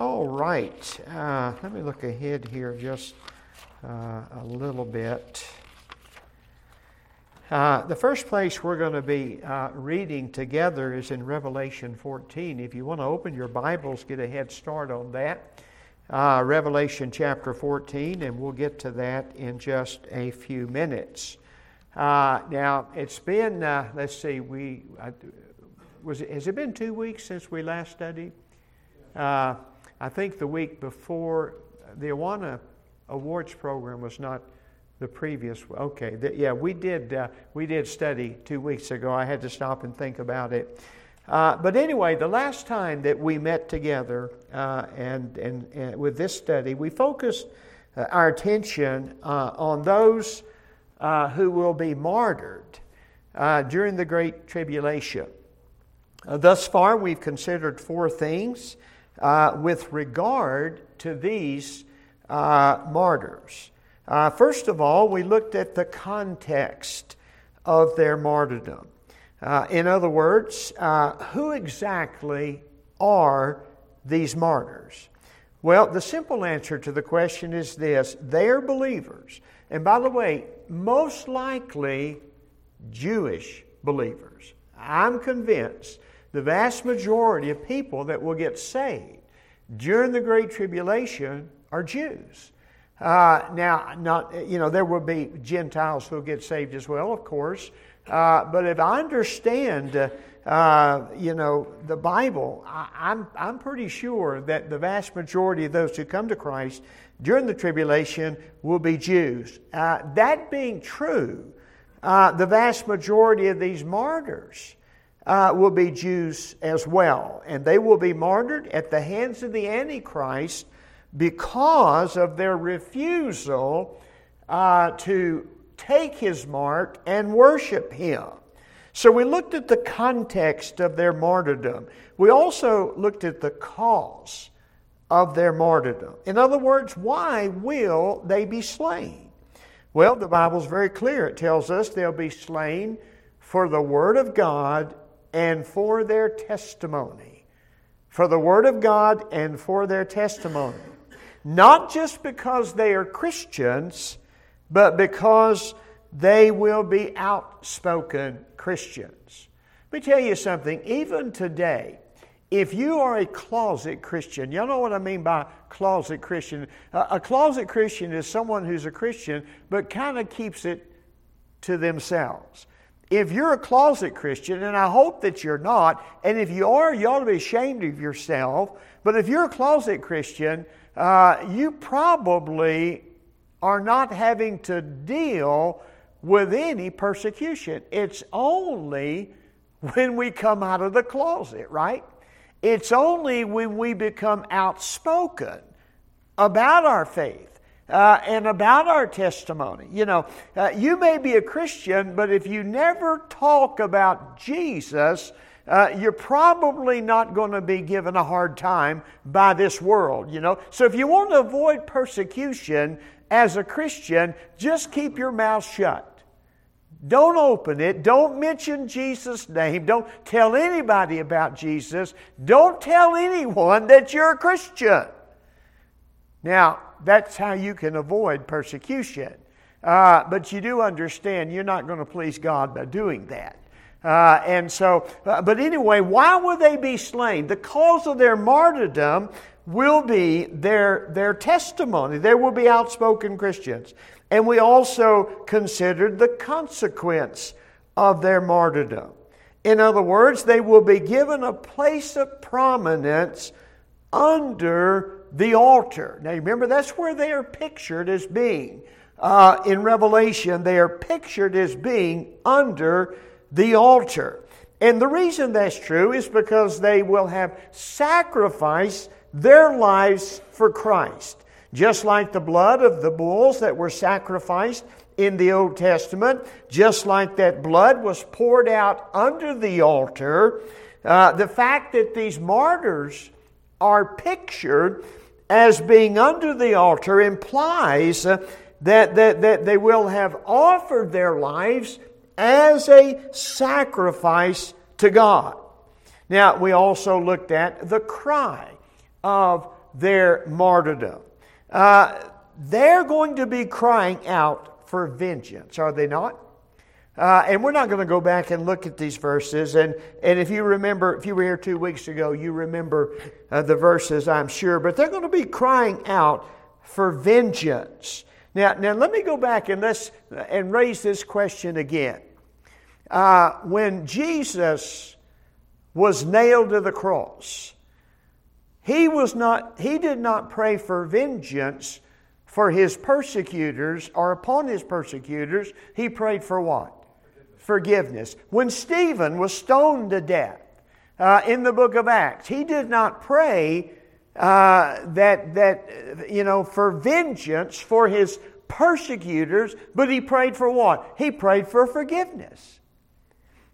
All right. Uh, let me look ahead here just uh, a little bit. Uh, the first place we're going to be uh, reading together is in Revelation 14. If you want to open your Bibles, get a head start on that. Uh, Revelation chapter 14, and we'll get to that in just a few minutes. Uh, now, it's been, let's see, we was has it been two weeks since we last studied? I think the week before, the Awana Awards program was not the previous. Okay, the, yeah, we did. Uh, we did study two weeks ago. I had to stop and think about it. Uh, but anyway, the last time that we met together uh, and, and, and, with this study, we focused uh, our attention uh, on those uh, who will be martyred during the Great Tribulation. thus far, we've considered four things uh, with regard to these uh, martyrs. Uh, first of all, we looked at the context of their martyrdom. Uh, in other words, uh, who exactly are these martyrs? Well, the simple answer to the question is this they're believers. And by the way, most likely Jewish believers. I'm convinced the vast majority of people that will get saved during the Great Tribulation are Jews. Uh, now, not you know, there will be Gentiles who'll get saved as well, of course. Uh, but if I understand, uh, uh you know, the Bible, I, I'm I'm pretty sure that the vast majority of those who come to Christ during the tribulation will be Jews. Uh, that being true, uh, the vast majority of these martyrs uh, will be Jews as well. And they will be martyred at the hands of the Antichrist because of their refusal uh, to take his mark and worship him. So we looked at the context of their martyrdom. We also looked at the cause of their martyrdom. In other words, why will they be slain? Well, the Bible's very clear. It tells us they'll be slain for the Word of God and for their testimony. For the Word of God and for their testimony. Not just because they are Christians, but because they will be outspoken Christians. Let me tell you something, even today, if you are a closet Christian, y'all know what I mean by closet Christian. a closet Christian is someone who's a Christian but kind of keeps it to themselves. If you're a closet Christian, and I hope that you're not, and if you are, you ought to be ashamed of yourself. But if you're a closet Christian, uh, you probably are not having to deal with any persecution. It's only when we come out of the closet, right? It's only when we become outspoken about our faith uh, and about our testimony. You know, uh, you may be a Christian, but if you never talk about Jesus, uh, you're probably not going to be given a hard time by this world, you know. So if you want to avoid persecution as a Christian, just keep your mouth shut. Don't open it. Don't mention Jesus' name. Don't tell anybody about Jesus. Don't tell anyone that you're a Christian. Now, that's how you can avoid persecution. Uh, but you do understand you're not going to please God by doing that. Uh, and so, uh, but anyway, why will they be slain? The cause of their martyrdom will be their, their testimony. There will be outspoken Christians. And we also considered the consequence of their martyrdom. In other words, they will be given a place of prominence under the altar. Now, you remember, that's where they are pictured as being. Uh, in Revelation, they are pictured as being under the altar. And the reason that's true is because they will have sacrificed their lives for Christ. Just like the blood of the bulls that were sacrificed in the Old Testament, just like that blood was poured out under the altar, uh, the fact that these martyrs are pictured as being under the altar implies uh, that, that, that they will have offered their lives as a sacrifice to God. Now, we also looked at the cry of their martyrdom. Uh, they're going to be crying out for vengeance, are they not? Uh, and we're not going to go back and look at these verses. And, and if you remember, if you were here two weeks ago, you remember uh, the verses, I'm sure. But they're going to be crying out for vengeance. Now, now let me go back and, let's, and raise this question again. Uh, when Jesus was nailed to the cross, he, was not, he did not pray for vengeance for his persecutors or upon his persecutors. He prayed for what? Forgiveness. When Stephen was stoned to death uh, in the book of Acts, he did not pray uh, that, that, you know, for vengeance for his persecutors, but he prayed for what? He prayed for forgiveness.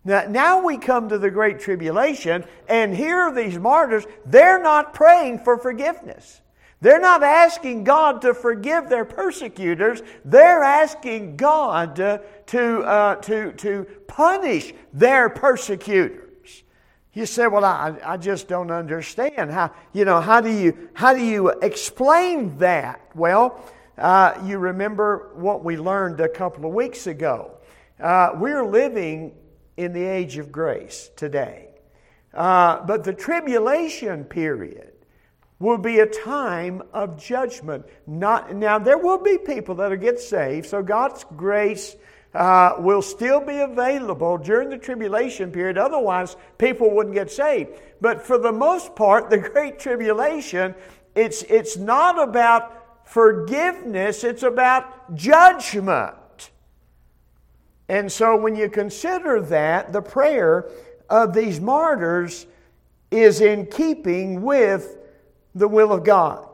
Now, now we come to the Great Tribulation, and here are these martyrs, they're not praying for forgiveness. They're not asking God to forgive their persecutors. They're asking God to, to, uh, to, to punish their persecutors. You say, well, I, I just don't understand. How, you know, how do you, how do you explain that? Well, uh, you remember what we learned a couple of weeks ago. Uh, we're living in the age of grace today. Uh, but the tribulation period will be a time of judgment. Not, now, there will be people that will get saved, so God's grace uh, will still be available during the tribulation period. Otherwise, people wouldn't get saved. But for the most part, the Great Tribulation, it's, it's not about forgiveness, it's about judgment. And so when you consider that, the prayer of these martyrs is in keeping with the will of God.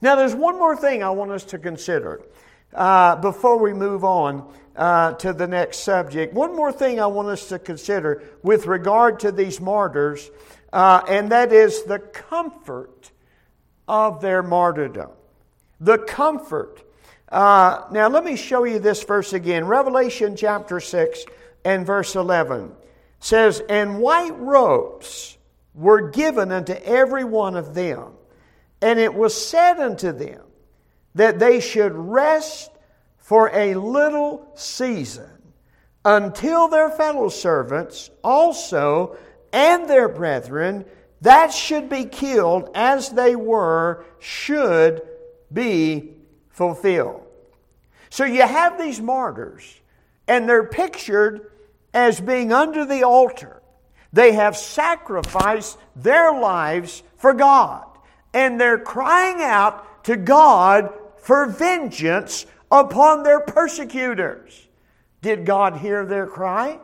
Now, there's one more thing I want us to consider uh, before we move on uh, to the next subject. One more thing I want us to consider with regard to these martyrs, uh, and that is the comfort of their martyrdom. The comfort. Uh, now, let me show you this verse again. Revelation chapter 6 and verse 11 says, And white robes were given unto every one of them. And it was said unto them that they should rest for a little season until their fellow servants also and their brethren that should be killed as they were should be fulfilled. So you have these martyrs, and they're pictured as being under the altar. They have sacrificed their lives for God. And they're crying out to God for vengeance upon their persecutors. Did God hear their cry?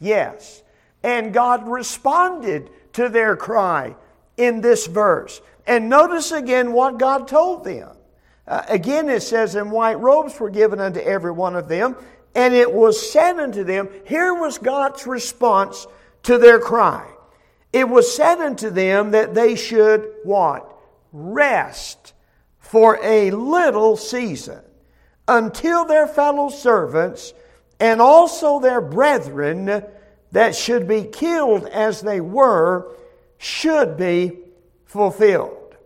Yes. And God responded to their cry in this verse. And notice again what God told them. Uh, again, it says, And white robes were given unto every one of them, and it was said unto them, Here was God's response to their cry. It was said unto them that they should what? Rest for a little season until their fellow servants and also their brethren that should be killed as they were should be fulfilled.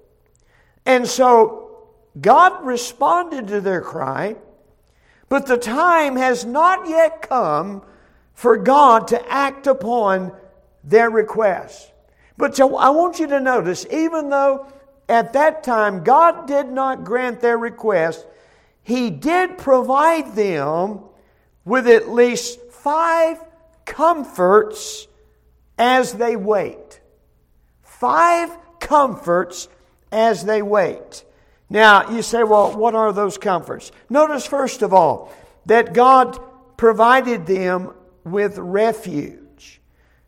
And so God responded to their cry, but the time has not yet come for God to act upon their requests. But so I want you to notice, even though at that time God did not grant their request, He did provide them with at least five comforts as they wait. Five comforts as they wait. Now, you say, well, what are those comforts? Notice, first of all, that God provided them with refuge.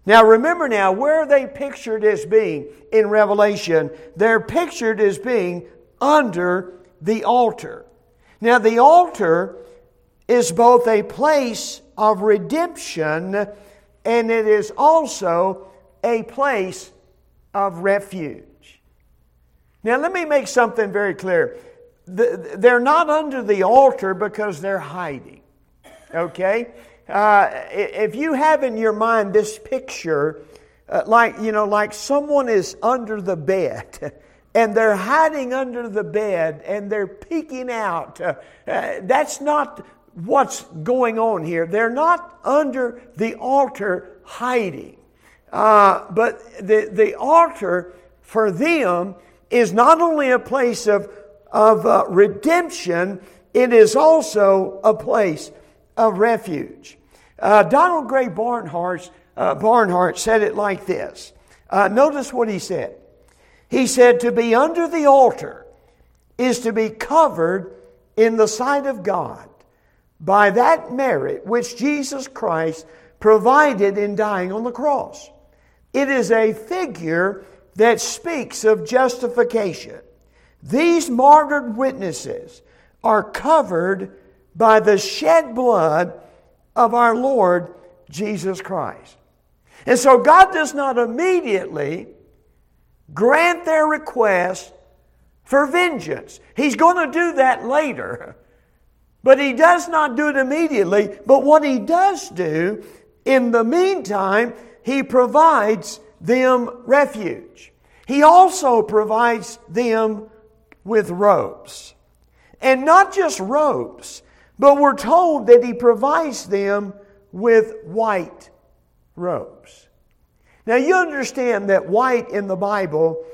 Now remember now, where are they pictured as being in Revelation? They're pictured as being under the altar. Now the altar is both a place of redemption and it is also a place of refuge. Now let me make something very clear. They're not under the altar because they're hiding. Okay? Uh, if you have in your mind this picture, uh, like, you know, like someone is under the bed and they're hiding under the bed and they're peeking out. Uh, uh, that's not what's going on here. They're not under the altar hiding. Uh, but the, the altar for them is not only a place of, of uh, redemption, it is also a place of refuge. Uh, Donald Grey Barnhouse, uh, Barnhouse said it like this. Uh, notice what he said. He said, To be under the altar is to be covered in the sight of God by that merit which Jesus Christ provided in dying on the cross. It is a figure that speaks of justification. These martyred witnesses are covered by the shed blood of our Lord Jesus Christ. And so God does not immediately grant their request for vengeance. He's going to do that later. But he does not do it immediately. But what he does do, in the meantime, he provides them refuge. He also provides them with robes. And not just robes, but we're told that he provides them with white robes. Now, you understand that white in the Bible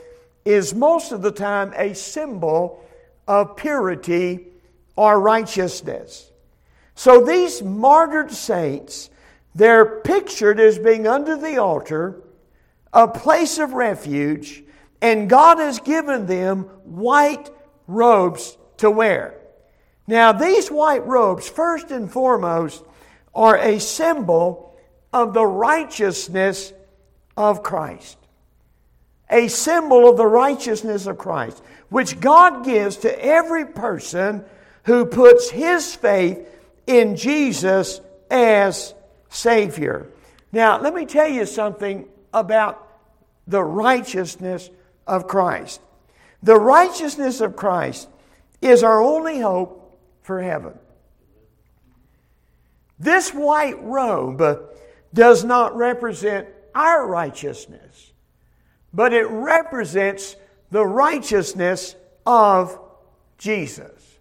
is most of the time a symbol of purity or righteousness. So, these martyred saints, they're pictured as being under the altar, a place of refuge, and God has given them white robes to wear. Now, these white robes, first and foremost, are a symbol of the righteousness of Christ. A symbol of the righteousness of Christ, which God gives to every person who puts his faith in Jesus as Savior. Now, let me tell you something about the righteousness of Christ. The righteousness of Christ is our only hope for heaven. This white robe does not represent our righteousness, but it represents the righteousness of Jesus.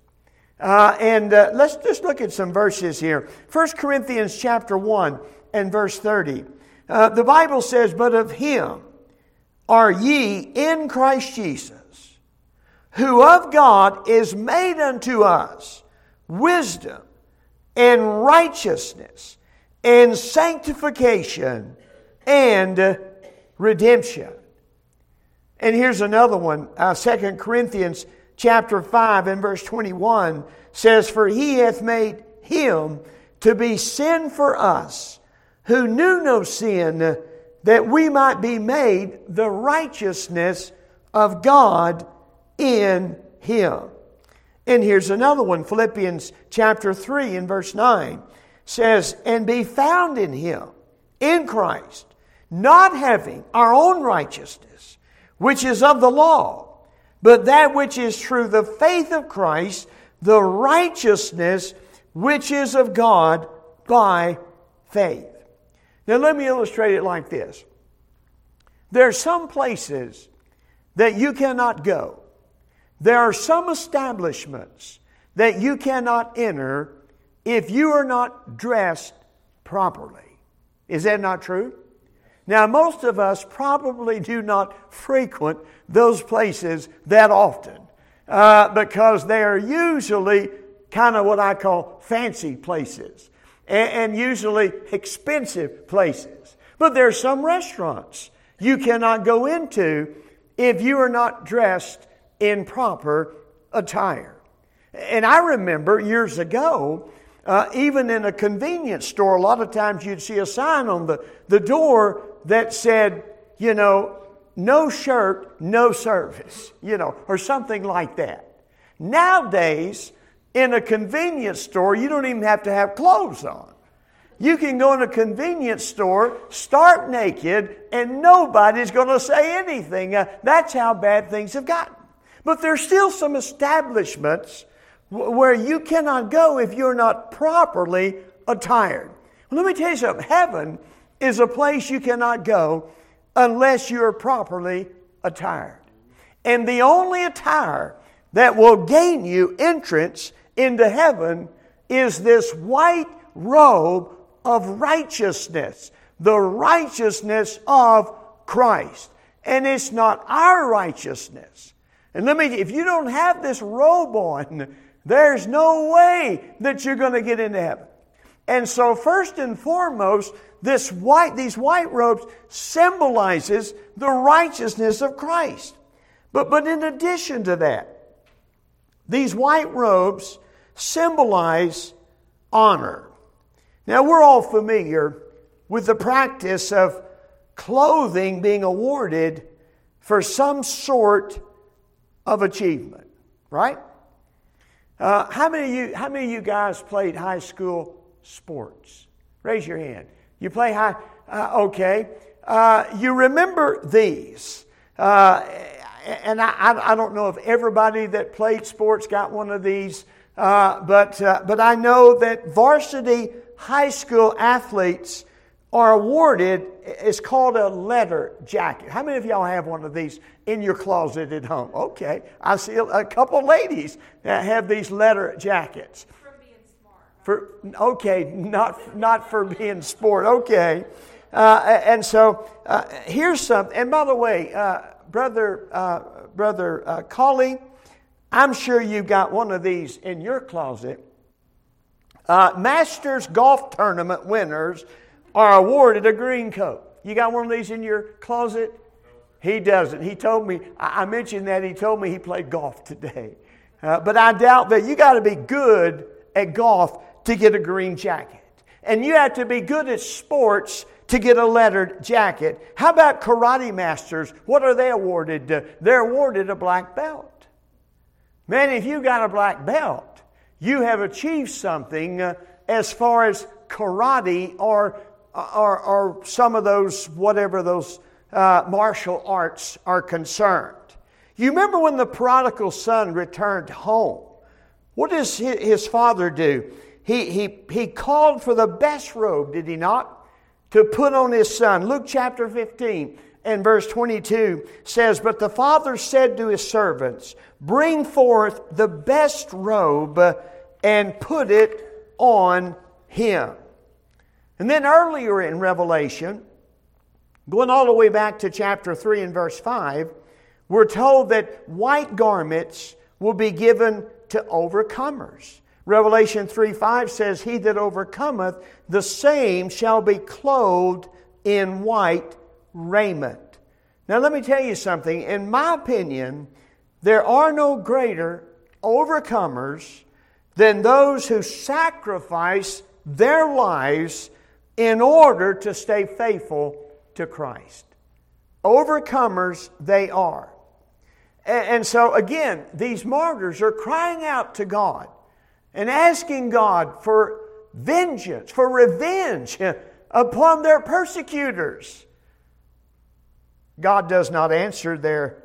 Uh, and uh, let's just look at some verses here. 1 Corinthians chapter 1 and verse 30. Uh, the Bible says, But of him are ye in Christ Jesus, who of God is made unto us wisdom and righteousness and sanctification and redemption. And here's another one, uh, Corinthians chapter 5 and verse 21 says, For he hath made him to be sin for us, who knew no sin, that we might be made the righteousness of God in him. And here's another one Philippians chapter 3 and verse 9 says, And be found in him, in Christ, not having our own righteousness, which is of the law but that which is through the faith of Christ, the righteousness which is of God by faith. Now, let me illustrate it like this. There are some places that you cannot go. There are some establishments that you cannot enter if you are not dressed properly. Is that not true? Now, most of us probably do not frequent those places that often uh, because they are usually kind of what I call fancy places and, and usually expensive places. But there are some restaurants you cannot go into if you are not dressed in proper attire. And I remember years ago, uh, even in a convenience store, a lot of times you'd see a sign on the, the door that said, you know, no shirt, no service, you know, or something like that. Nowadays, in a convenience store, you don't even have to have clothes on. You can go in a convenience store, start naked, and nobody's going to say anything. Uh, that's how bad things have gotten. But there's still some establishments where you cannot go if you're not properly attired. Well, let me tell you something. Heaven is a place you cannot go unless you're properly attired. And the only attire that will gain you entrance into heaven is this white robe of righteousness, the righteousness of Christ. And it's not our righteousness. And let me, if you don't have this robe on, there's no way that you're going to get into heaven. And so, first and foremost, this white, these white robes symbolizes the righteousness of Christ. But, but in addition to that, these white robes symbolize honor. Now, we're all familiar with the practice of clothing being awarded for some sort of achievement, right? Uh, how, many of you, how many of you guys played high school sports? Raise your hand. You play high, uh, okay. Uh, you remember these. Uh, and I, I, don't know if everybody that played sports got one of these, uh, but, uh, but I know that varsity high school athletes are awarded, it's called a letter jacket. How many of y'all have one of these in your closet at home? Okay. I see a couple ladies that have these letter jackets. For, being smart. Right? For okay, not, not for being sport. Okay. Uh, and so uh, here's some. And by the way, uh, brother, uh, brother uh, Colley, I'm sure you've got one of these in your closet. Uh, Masters golf tournament winners are awarded a green coat. You got one of these in your closet? He doesn't. He told me, I mentioned that, he told me he played golf today. Uh, but I doubt that you got to be good at golf to get a green jacket. And you have to be good at sports to get a lettered jacket. How about karate masters? What are they awarded? They're awarded a black belt. Man, if you got a black belt, you have achieved something uh, as far as karate or, or, or some of those, whatever those uh, martial arts are concerned. You remember when the prodigal son returned home? What does his father do? he, he, he called for the best robe, did he not? To put on his son. Luke chapter 15 and verse 22 says, But the father said to his servants, Bring forth the best robe and put it on him. And then earlier in Revelation, going all the way back to chapter 3 and verse 5, we're told that white garments will be given to overcomers. Revelation 3 5 says, He that overcometh, the same shall be clothed in white raiment. Now, let me tell you something. In my opinion, there are no greater overcomers than those who sacrifice their lives in order to stay faithful to Christ. Overcomers they are. And so, again, these martyrs are crying out to God and asking God for vengeance, for revenge upon their persecutors. God does not answer their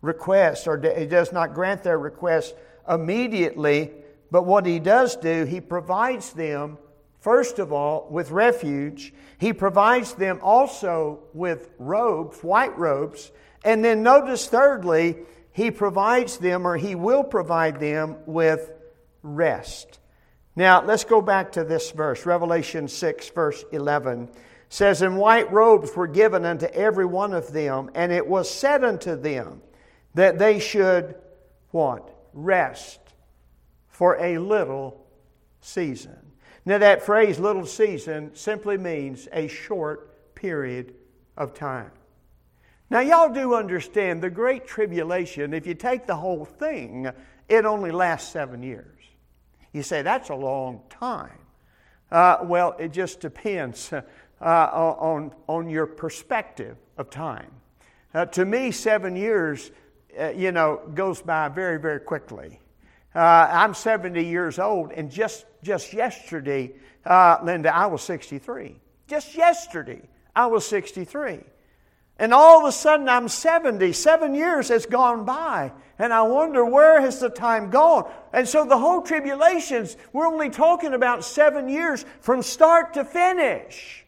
request or He does not grant their request immediately, but what He does do, He provides them, first of all, with refuge. He provides them also with robes, white robes. And then notice, thirdly, He provides them or He will provide them with rest. Now, let's go back to this verse. Revelation 6, verse 11 says, And white robes were given unto every one of them, and it was said unto them that they should, what? Rest for a little season. Now, that phrase, little season, simply means a short period of time. Now, y'all do understand the Great Tribulation, if you take the whole thing, it only lasts seven years. You say, that's a long time. Uh, well, it just depends uh, on, on your perspective of time. Uh, to me, seven years, uh, you know, goes by very, very quickly. Uh, I'm 70 years old, and just, just yesterday, uh, Linda, I was 63. Just yesterday, I was 63. And all of a sudden, I'm 70. Seven years has gone by. And I wonder, where has the time gone? And so the whole tribulations, we're only talking about seven years from start to finish.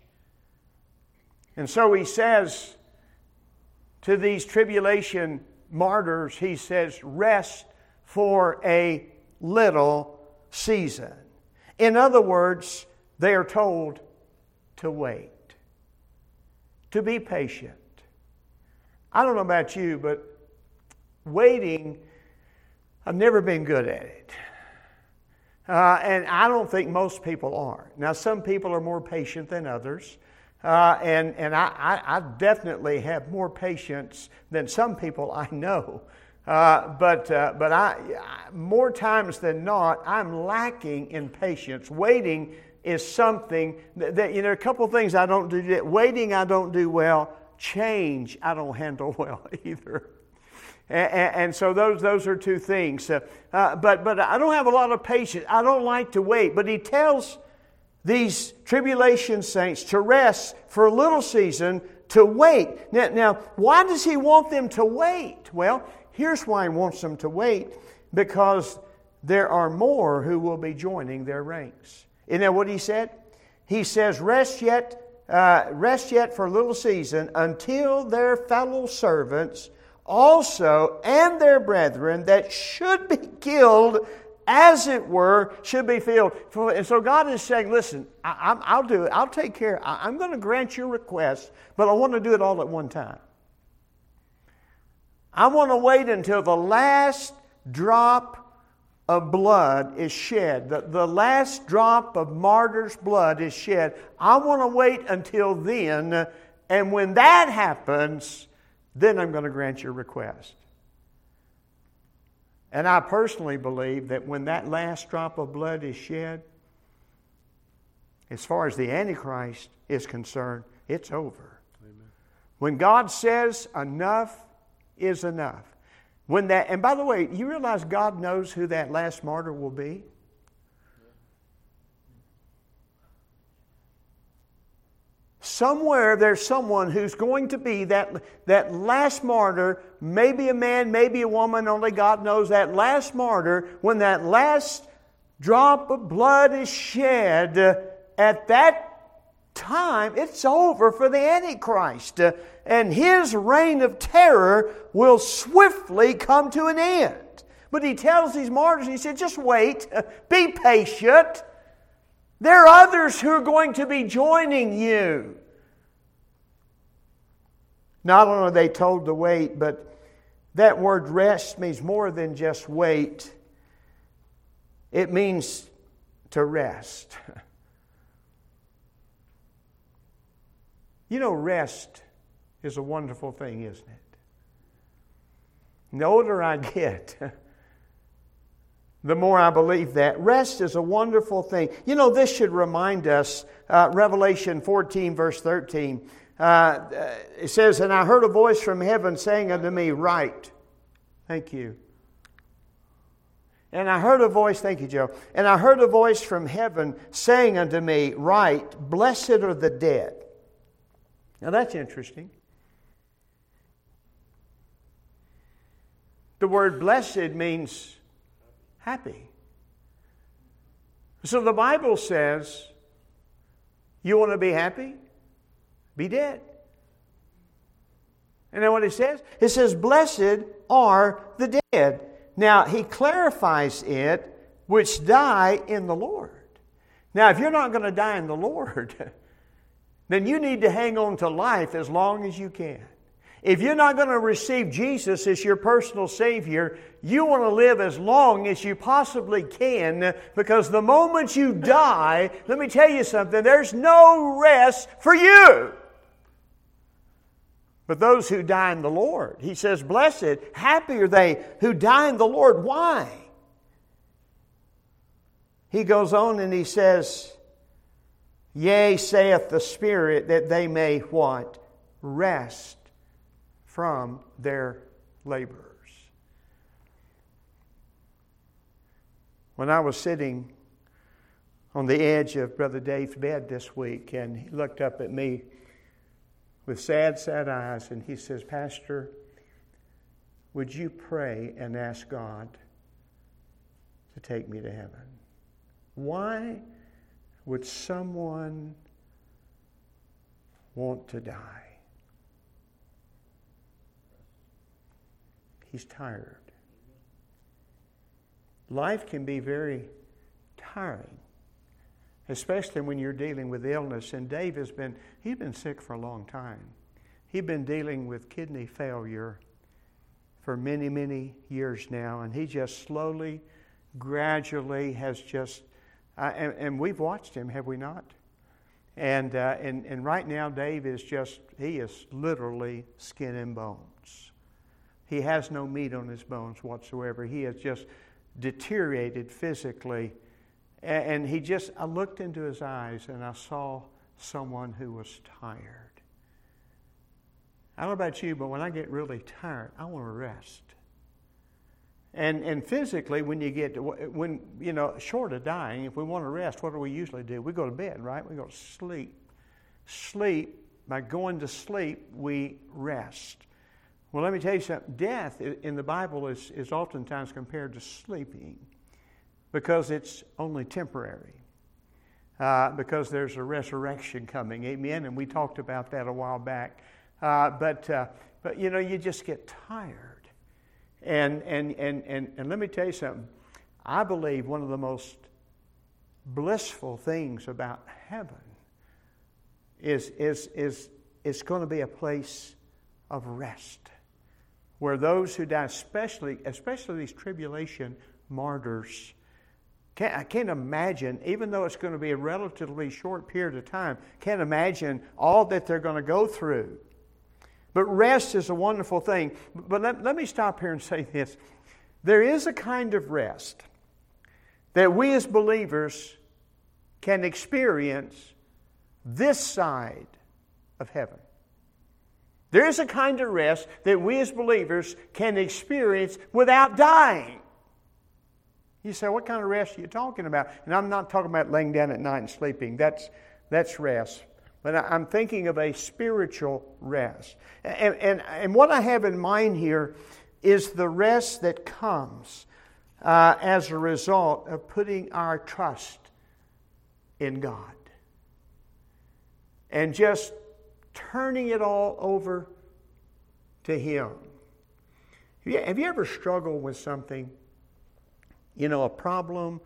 And so he says to these tribulation martyrs, he says, rest for a little season. In other words, they are told to wait, to be patient. I don't know about you, but waiting, I've never been good at it. Uh, and I don't think most people are. Now, some people are more patient than others. Uh, and and I, I, I, definitely have more patience than some people I know. Uh, but uh, but I, more times than not, I'm lacking in patience. Waiting is something that, that you know, a couple things I don't do. Waiting, I don't do well. Change, I don't handle well either. And, and, so those, those are two things. Uh, uh, but, but I don't have a lot of patience. I don't like to wait. But he tells these tribulation saints to rest for a little season, to wait. Now, now, why does he want them to wait? Well, here's why he wants them to wait because there are more who will be joining their ranks. Isn't that what he said? He says, Rest yet, uh, rest yet for a little season until their fellow servants also and their brethren that should be killed as it were, should be filled. And so God is saying, listen, I, will do it. I'll take care. I, I'm going to grant your request, but I want to do it all at one time. I want to wait until the last drop of blood is shed. The, the last drop of martyr's blood is shed. I want to wait until then. And when that happens, then I'm going to grant your request. And I personally believe that when that last drop of blood is shed, as far as the Antichrist is concerned, it's over. Amen. When God says enough is enough. When that, and by the way, you realize God knows who that last martyr will be? Somewhere there's someone who's going to be that, that last martyr, maybe a man, maybe a woman, only God knows that last martyr, when that last drop of blood is shed, at that time it's over for the Antichrist. Uh, and his reign of terror will swiftly come to an end. But he tells these martyrs, he said, just wait, uh, be patient. There are others who are going to be joining you. Not only are they told to wait, but that word rest means more than just wait, it means to rest. You know, rest is a wonderful thing, isn't it? The older I get, the more I believe that. Rest is a wonderful thing. You know, this should remind us, uh, Revelation 14, verse 13. Uh, it says, And I heard a voice from heaven saying unto me, Write. Thank you. And I heard a voice, thank you, Joe. And I heard a voice from heaven saying unto me, Write, blessed are the dead. Now that's interesting. The word blessed means happy. So the Bible says, you want to be happy? Be dead. And then what it says? It says, Blessed are the dead. Now, he clarifies it, which die in the Lord. Now, if you're not going to die in the Lord, then you need to hang on to life as long as you can. If you're not going to receive Jesus as your personal Savior, you want to live as long as you possibly can because the moment you die, let me tell you something, there's no rest for you. But those who die in the Lord, he says, blessed, happy are they who die in the Lord. Why? He goes on and he says, Yea, saith the Spirit, that they may what? Rest from their labors. When I was sitting on the edge of Brother Dave's bed this week, and he looked up at me with sad, sad eyes, and he says, Pastor, would you pray and ask God to take me to heaven? Why would someone want to die? he's tired. Life can be very tiring, especially when you're dealing with illness. And Dave has been, he's been sick for a long time. He's been dealing with kidney failure for many, many years now, and he just slowly, gradually has just, uh, and, and, we've watched him, have we not? And, uh, and, and right now, Dave is just, he is literally skin and bones. He has no meat on his bones whatsoever. He has just deteriorated physically. And, and he just, I looked into his eyes and I saw someone who was tired. I don't know about you, but when I get really tired, I want to rest. And, and physically, when you get, to, when, you know, short of dying, if we want to rest, what do we usually do? We go to bed, right? We go to sleep. Sleep, by going to sleep, we rest. Well, let me tell you something. Death in the Bible is, is oftentimes compared to sleeping because it's only temporary. Uh, because there's a resurrection coming. Amen. And we talked about that a while back. Uh, but, uh, but, you know, you just get tired. And, and, and, and, and let me tell you something. I believe one of the most blissful things about heaven is, is, is it's going to be a place of rest where those who die, especially, especially these tribulation martyrs, can't, I can't imagine, even though it's going to be a relatively short period of time, can't imagine all that they're going to go through. But rest is a wonderful thing. But let, let me stop here and say this. There is a kind of rest that we as believers can experience this side of heaven. There is a kind of rest that we as believers can experience without dying. You say, what kind of rest are you talking about? And I'm not talking about laying down at night and sleeping. That's, that's rest. But I'm thinking of a spiritual rest. And, and, and what I have in mind here is the rest that comes uh, as a result of putting our trust in God and just turning it all over to Him. Have you ever struggled with something? You know, a problem,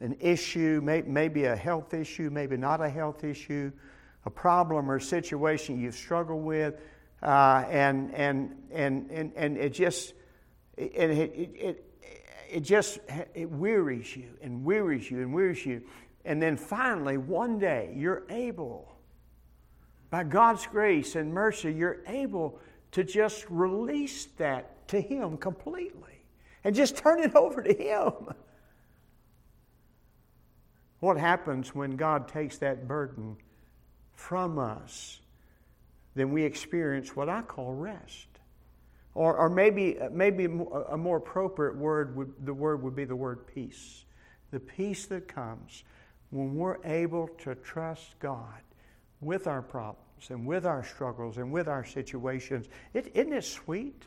an issue, maybe a health issue, maybe not a health issue a problem or a situation you've struggled with, uh, and, and, and, and, and it just, it, it, it, it just it wearies you and wearies you and wearies you. And then finally, one day, you're able, by God's grace and mercy, you're able to just release that to Him completely and just turn it over to Him. What happens when God takes that burden from us, then we experience what I call rest. Or, or maybe, maybe a more appropriate word would, the word would be the word peace. The peace that comes when we're able to trust God with our problems and with our struggles and with our situations. is isn't it sweet?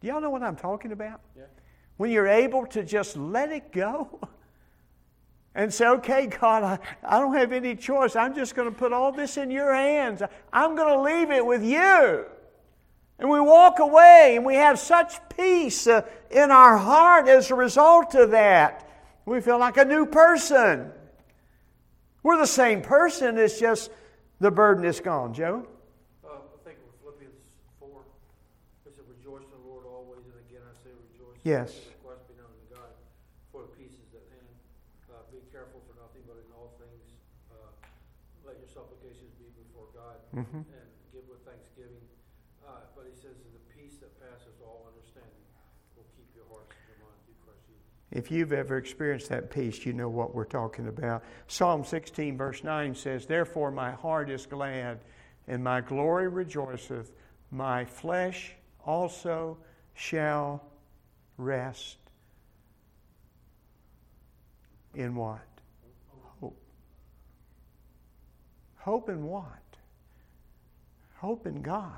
Do y'all know what I'm talking about? Yeah. When you're able to just let it go. and say, okay, God, I, I don't have any choice. I'm just going to put all this in your hands. I'm going to leave it with you. And we walk away and we have such peace uh, in our heart as a result of that. We feel like a new person. We're the same person, it's just the burden is gone. Joe? Uh, I think in Philippians 4, it said, Rejoice in the Lord always, and again I say rejoice. Yes. Mm-hmm. and give with thanksgiving. Uh, but he says, the peace that passes all understanding will keep your hearts and your minds through Christ Jesus. If you've ever experienced that peace, you know what we're talking about. Psalm 16, verse 9 says, Therefore my heart is glad, and my glory rejoiceth. My flesh also shall rest in what? Hope. Hope in what? Hope in God.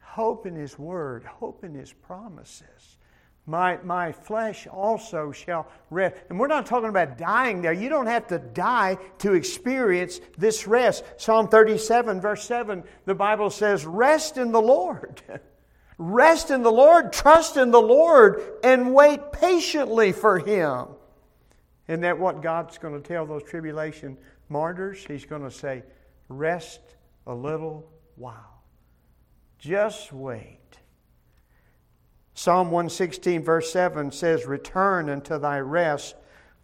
Hope in His Word. Hope in His promises. My, my flesh also shall rest. And we're not talking about dying there. You don't have to die to experience this rest. Psalm 37, verse 7, the Bible says, Rest in the Lord. Rest in the Lord, trust in the Lord, and wait patiently for Him. Isn't that what God's going to tell those tribulation martyrs? He's going to say, Rest a little while. Just wait. Psalm 116, verse 7 says, Return unto thy rest,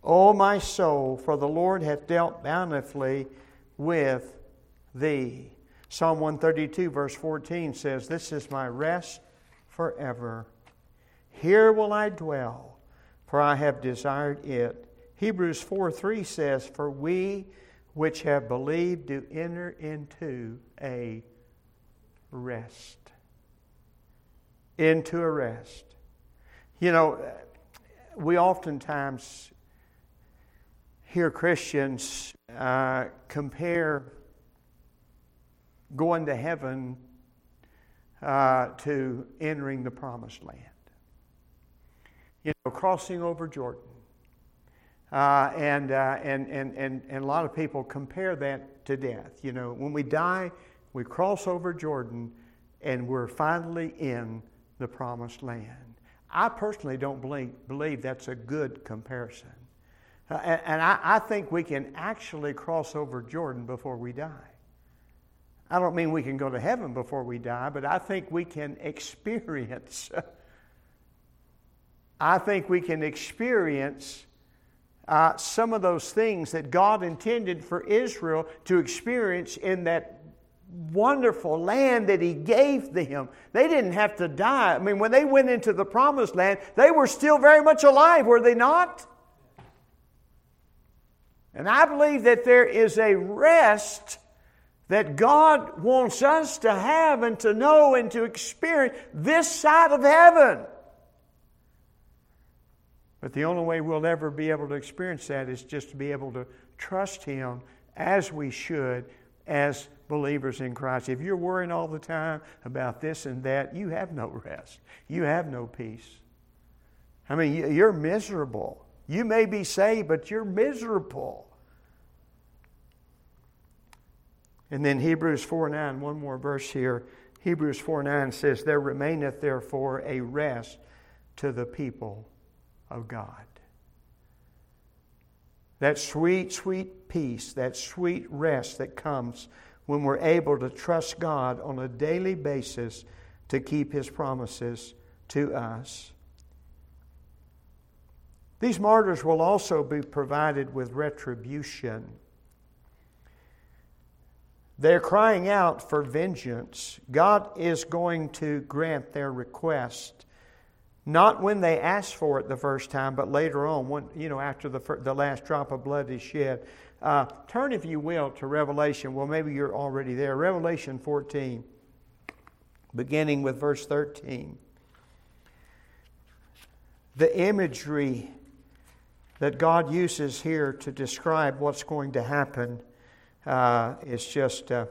O my soul, for the Lord hath dealt bountifully with thee. Psalm 132, verse 14 says, This is my rest forever. Here will I dwell, for I have desired it. Hebrews 4 3 says, For we which have believed do enter into a rest. Into a rest. You know, we oftentimes hear Christians uh, compare going to heaven uh, to entering the promised land. You know, crossing over Jordan. Uh, and, uh, and, and, and, and a lot of people compare that to death. You know, when we die, we cross over Jordan and we're finally in the promised land. I personally don't believe, believe that's a good comparison. Uh, and, and I, I think we can actually cross over Jordan before we die. I don't mean we can go to heaven before we die, but I think we can experience. I think we can experience uh, some of those things that God intended for Israel to experience in that wonderful land that He gave them. They didn't have to die. I mean, when they went into the promised land, they were still very much alive, were they not? And I believe that there is a rest that God wants us to have and to know and to experience this side of heaven. But the only way we'll ever be able to experience that is just to be able to trust Him as we should as believers in Christ. If you're worrying all the time about this and that, you have no rest. You have no peace. I mean, you're miserable. You may be saved, but you're miserable. And then Hebrews 4 9, one more verse here. Hebrews 4 9 says, There remaineth therefore a rest to the people of God. That sweet, sweet peace, that sweet rest that comes when we're able to trust God on a daily basis to keep His promises to us. These martyrs will also be provided with retribution. They're crying out for vengeance. God is going to grant their request. Not when they ask for it the first time, but later on, when, you know, after the, the last drop of blood is shed. Uh, turn, if you will, to Revelation. Well, maybe you're already there. Revelation 14, beginning with verse 13. The imagery that God uses here to describe what's going to happen uh, it's just, uh,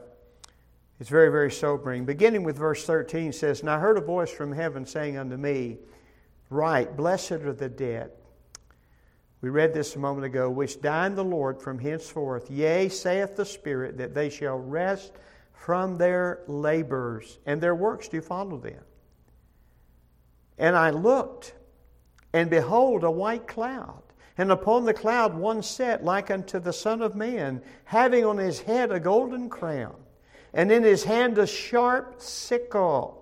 it's very, very sobering. Beginning with verse 13 says, And I heard a voice from heaven saying unto me, Write, blessed are the dead. We read this a moment ago, which die in the Lord from henceforth. Yea, saith the Spirit, that they shall rest from their labors, and their works do follow them. And I looked, and behold, a white cloud and upon the cloud one sat like unto the Son of Man, having on his head a golden crown, and in his hand a sharp sickle.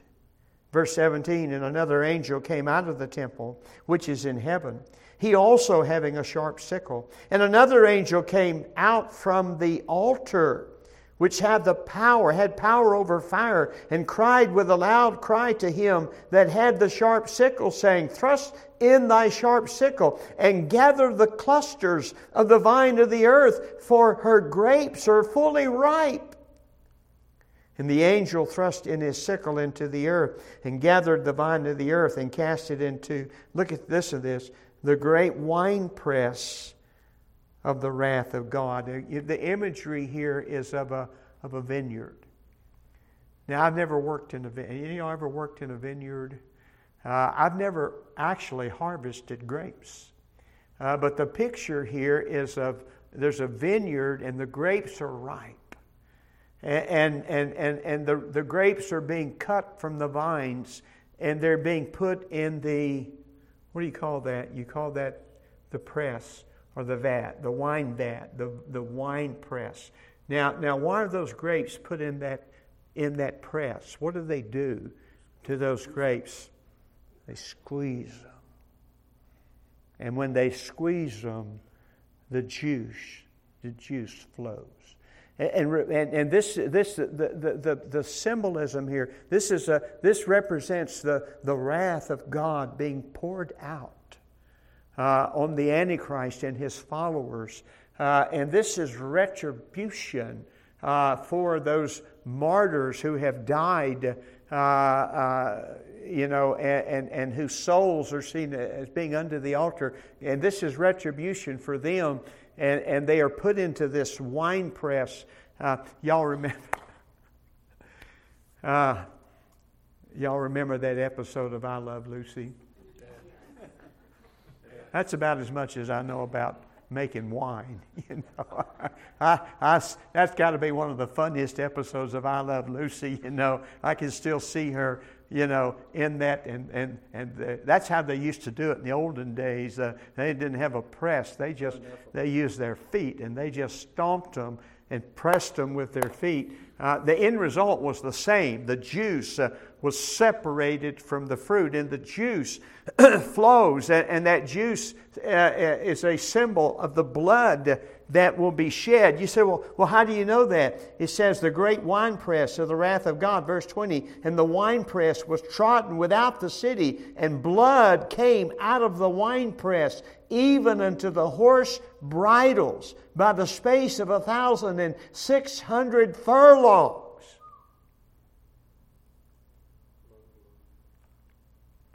Verse 17 And another angel came out of the temple, which is in heaven, he also having a sharp sickle. And another angel came out from the altar, which had the power, had power over fire, and cried with a loud cry to him that had the sharp sickle, saying, Thrust in thy sharp sickle, and gather the clusters of the vine of the earth, for her grapes are fully ripe. And the angel thrust in his sickle into the earth and gathered the vine of the earth and cast it into, look at this of this, the great winepress of the wrath of God. The imagery here is of a, of a vineyard. Now, I've never worked in a vineyard. Y'all ever worked in a vineyard? Uh, I've never actually harvested grapes. Uh, but the picture here is of there's a vineyard and the grapes are ripe. And, and, and, and the, the grapes are being cut from the vines and they're being put in the, what do you call that? You call that the press or the vat, the wine vat, the, the wine press. Now, now, why are those grapes put in that, in that press? What do they do to those grapes? They squeeze them. And when they squeeze them, the juice, the juice flows. And, and, and this, this the, the, the, the symbolism here, this, is a, this represents the, the wrath of God being poured out uh, on the Antichrist and his followers. Uh, and this is retribution uh, for those martyrs who have died, uh, uh, you know, and, and, and, whose souls are seen as being under the altar. And this is retribution for them. And, and they are put into this wine press. Uh, y'all remember? y'all remember that episode of I Love Lucy? That's about as much as I know about making wine. You know, I, I, that's got to be one of the funniest episodes of I Love Lucy. You know, I can still see her. You know, in that, and and and the, that's how they used to do it in the olden days. Uh, they didn't have a press; they just they used their feet, and they just stomped them and pressed them with their feet. Uh, the end result was the same. The juice uh, was separated from the fruit, and the juice flows, and, and, that juice uh, uh, is a symbol of the blood that will be shed. You say, well, well, how do you know that? It says, the great winepress of the wrath of God, verse 20, and the winepress was trodden without the city, and blood came out of the winepress, even unto the horse bridles, by the space of a thousand and six hundred furlongs.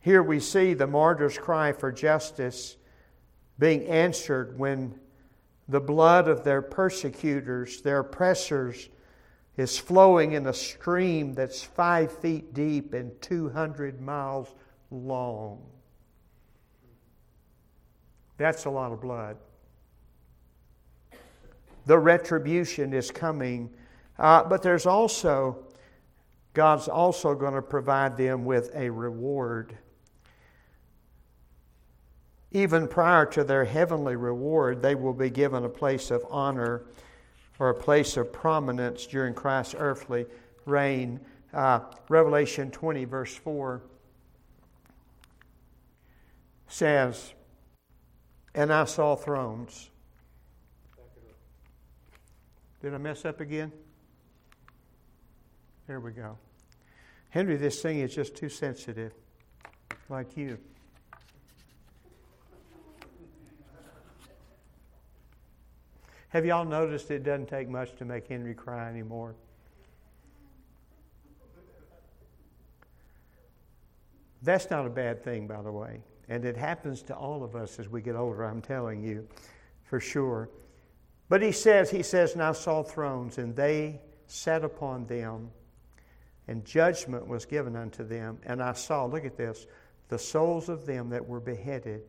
Here we see the martyr's cry for justice being answered when the blood of their persecutors, their oppressors, is flowing in a stream that's five feet deep and 200 miles long. That's a lot of blood. The retribution is coming, uh, but there's also, God's also going to provide them with a reward even prior to their heavenly reward, they will be given a place of honor or a place of prominence during Christ's earthly reign. Uh, Revelation 20, verse 4 says, And I saw thrones. Did I mess up again? There we go. Henry, this thing is just too sensitive, like you. Have y'all noticed it doesn't take much to make Henry cry anymore? That's not a bad thing, by the way. And it happens to all of us as we get older, I'm telling you, for sure. But he says, he says, and I saw thrones, and they sat upon them, and judgment was given unto them. And I saw, look at this, the souls of them that were beheaded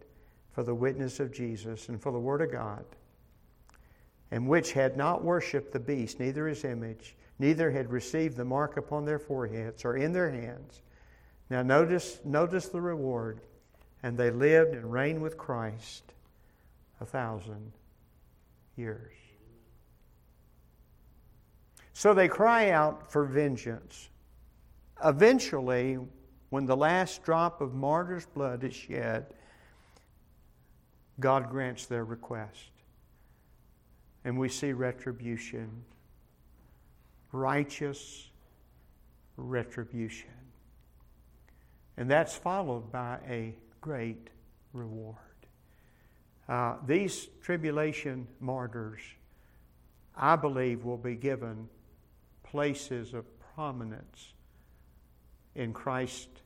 for the witness of Jesus and for the word of God and which had not worshipped the beast, neither his image, neither had received the mark upon their foreheads or in their hands. Now notice, notice the reward. And they lived and reigned with Christ a thousand years. So they cry out for vengeance. Eventually, when the last drop of martyr's blood is shed, God grants their request and we see retribution righteous retribution. And that's followed by a great reward. Uh, these tribulation martyrs, I believe, will be given places of prominence in Christ's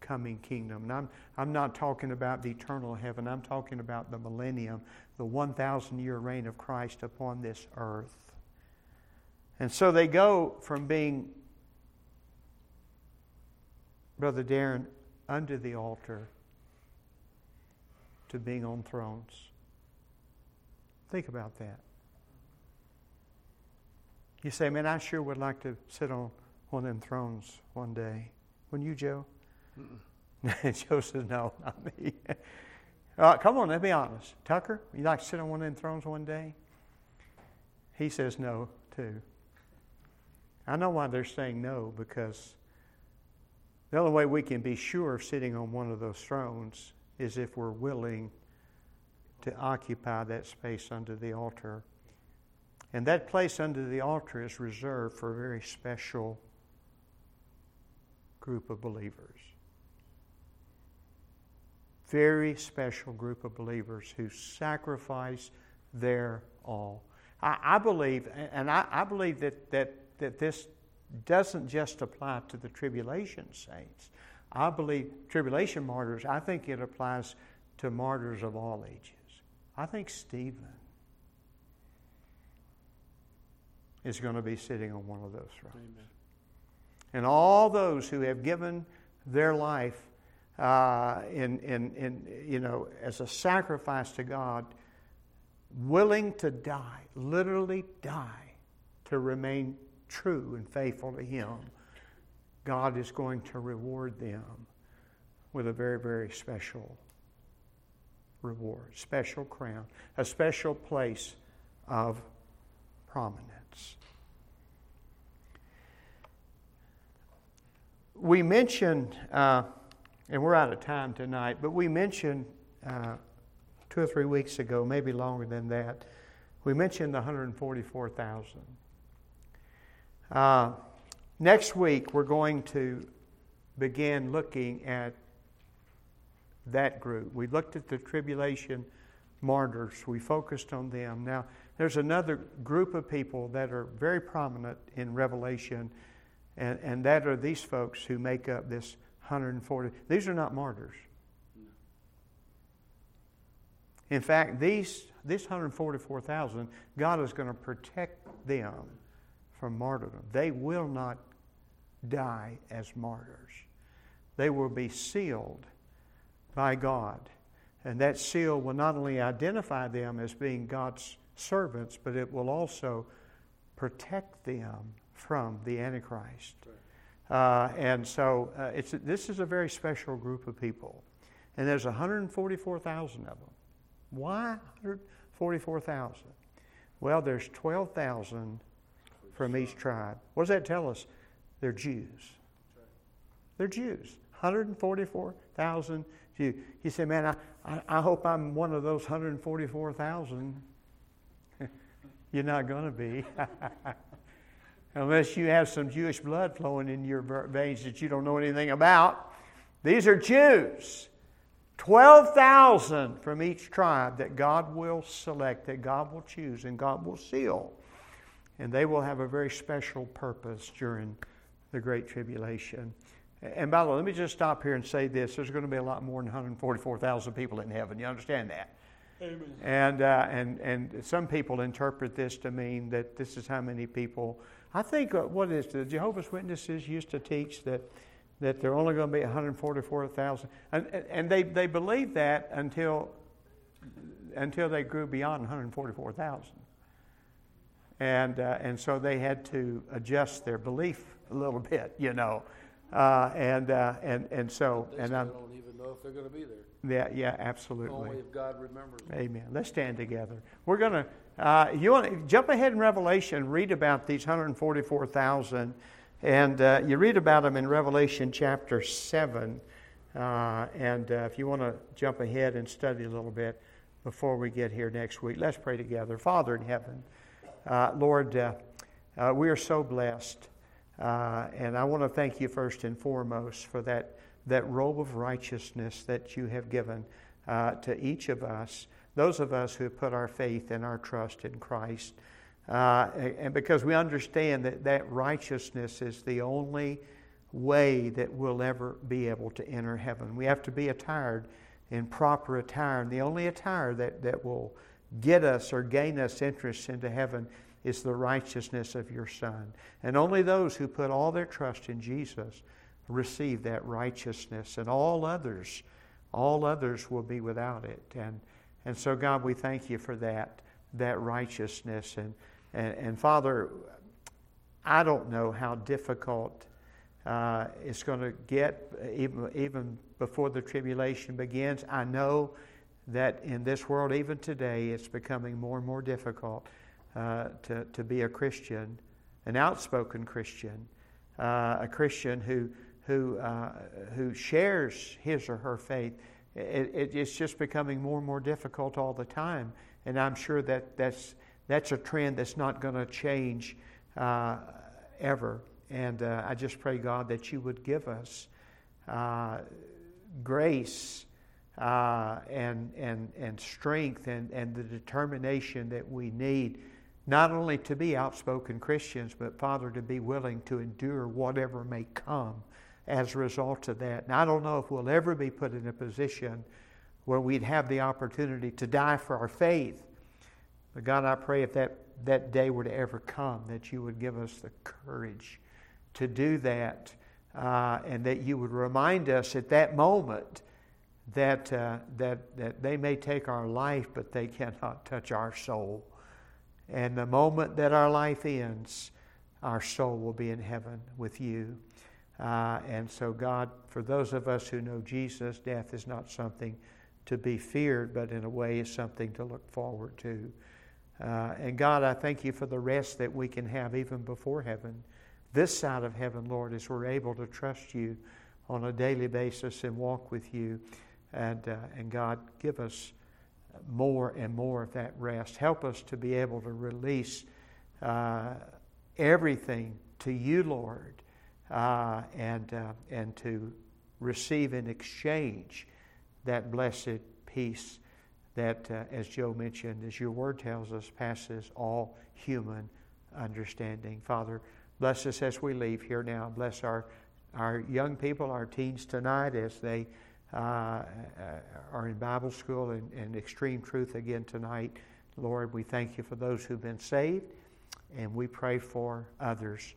coming kingdom. And I'm, I'm not talking about the eternal heaven, I'm talking about the millennium, the 1,000 year reign of Christ upon this earth. And so they go from being, Brother Darren, under the altar to being on thrones. Think about that. You say, man, I sure would like to sit on one of them thrones one day. Wouldn't you, Joe? Joe says, no, not me. uh, come on, let's be honest. Tucker, you like to sit on one of them thrones one day? He says no, too. I know why they're saying no, because the only way we can be sure of sitting on one of those thrones is if we're willing to occupy that space under the altar. And that place under the altar is reserved for a very special group of believers. Very special group of believers who sacrifice their all. I, I believe, and I, I believe that, that, that this doesn't just apply to the tribulation saints. I believe tribulation martyrs, I think it applies to martyrs of all ages. I think Stephen is going to be sitting on one of those thrones. Amen. And all those who have given their life uh, in, in, in, you know, as a sacrifice to God, willing to die, literally die, to remain true and faithful to Him, God is going to reward them with a very, very special reward, special crown, a special place of prominence. We mentioned, uh, and we're out of time tonight, but we mentioned uh, two or three weeks ago, maybe longer than that, we mentioned the 144,000. Uh, next week, we're going to begin looking at that group. We looked at the tribulation martyrs, we focused on them. Now, there's another group of people that are very prominent in Revelation, and, and that are these folks who make up this 140. These are not martyrs. In fact, these, this 144,000, God is going to protect them from martyrdom. They will not die as martyrs. They will be sealed by God. And that seal will not only identify them as being God's servants, but it will also protect them from the Antichrist. Uh, and so uh, it's, this is a very special group of people. And there's 144,000 of them. Why 144,000? Well, there's 12,000 from each tribe. What does that tell us? They're Jews. They're Jews. 144,000 Jews. You say, man, I, I, I hope I'm one of those 144,000. You're not going to be. Unless you have some Jewish blood flowing in your veins that you don't know anything about. These are Jews. 12,000 from each tribe that God will select, that God will choose, and God will seal. And they will have a very special purpose during the Great Tribulation. And by the way, let me just stop here and say this. There's going to be a lot more than 144,000 people in heaven. You understand that? Amen. And, uh, and, and some people interpret this to mean that this is how many people. I think, uh, what is the Jehovah's Witnesses used to teach that, that there are only going to be 144,000. And, and they, they believed that until, until they grew beyond 144,000. And, uh, and so they had to adjust their belief a little bit, you know. Uh, and, uh, and, and so. They and I don't even know if they're going to be there. Yeah, yeah, absolutely. Only if God remembers. Amen. Let's stand together. We're going to, uh, you want jump ahead in Revelation, read about these 144,000, and uh, you read about them in Revelation chapter 7. Uh, and uh, if you want to jump ahead and study a little bit before we get here next week, let's pray together. Father in heaven, uh, Lord, uh, we are so blessed. and I want to thank you first and foremost for that that robe of righteousness that you have given to each of us, those of us who put our faith and our trust in Christ. Uh, and because we understand that that righteousness is the only way that we'll ever be able to enter heaven. We have to be attired in proper attire. And the only attire that, that will get us or gain us entrance into heaven is the righteousness of your Son. And only those who put all their trust in Jesus receive that righteousness, and all others, all others will be without it. And, and so, God, we thank you for that, that righteousness. And, and, and Father, I don't know how difficult uh, it's going to get even, even before the tribulation begins. I know that in this world, even today, it's becoming more and more difficult uh, to, to be a Christian, an outspoken Christian, uh, a Christian who, who, uh, who shares his or her faith. It, it, it's just becoming more and more difficult all the time. And I'm sure that that's, that's a trend that's not going to change uh, ever. And uh, I just pray, God, that you would give us uh, grace uh, and, and, and strength and, and the determination that we need, not only to be outspoken Christians, but, Father, to be willing to endure whatever may come as a result of that. And I don't know if we'll ever be put in a position where we'd have the opportunity to die for our faith. But God, I pray if that, that day were to ever come, that you would give us the courage to do that uh, and that you would remind us at that moment that, uh, that, that they may take our life, but they cannot touch our soul. And the moment that our life ends, our soul will be in heaven with you. Uh, and so, God, for those of us who know Jesus, death is not something to be feared, but in a way is something to look forward to. Uh, and God, I thank you for the rest that we can have even before heaven this side of heaven, Lord, as we're able to trust you on a daily basis and walk with you. And, uh, and God, give us more and more of that rest. Help us to be able to release uh, everything to you, Lord, uh, and, uh, and to receive in exchange that blessed peace that, uh, as Joe mentioned, as your word tells us, passes all human understanding. Father, Bless us as we leave here now. Bless our, our young people, our teens tonight as they uh, uh, are in Bible school and, and extreme truth again tonight. Lord, we thank you for those who've been saved, and we pray for others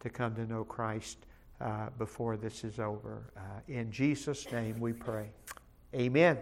to come to know Christ uh, before this is over. Uh, in Jesus' name we pray. Amen.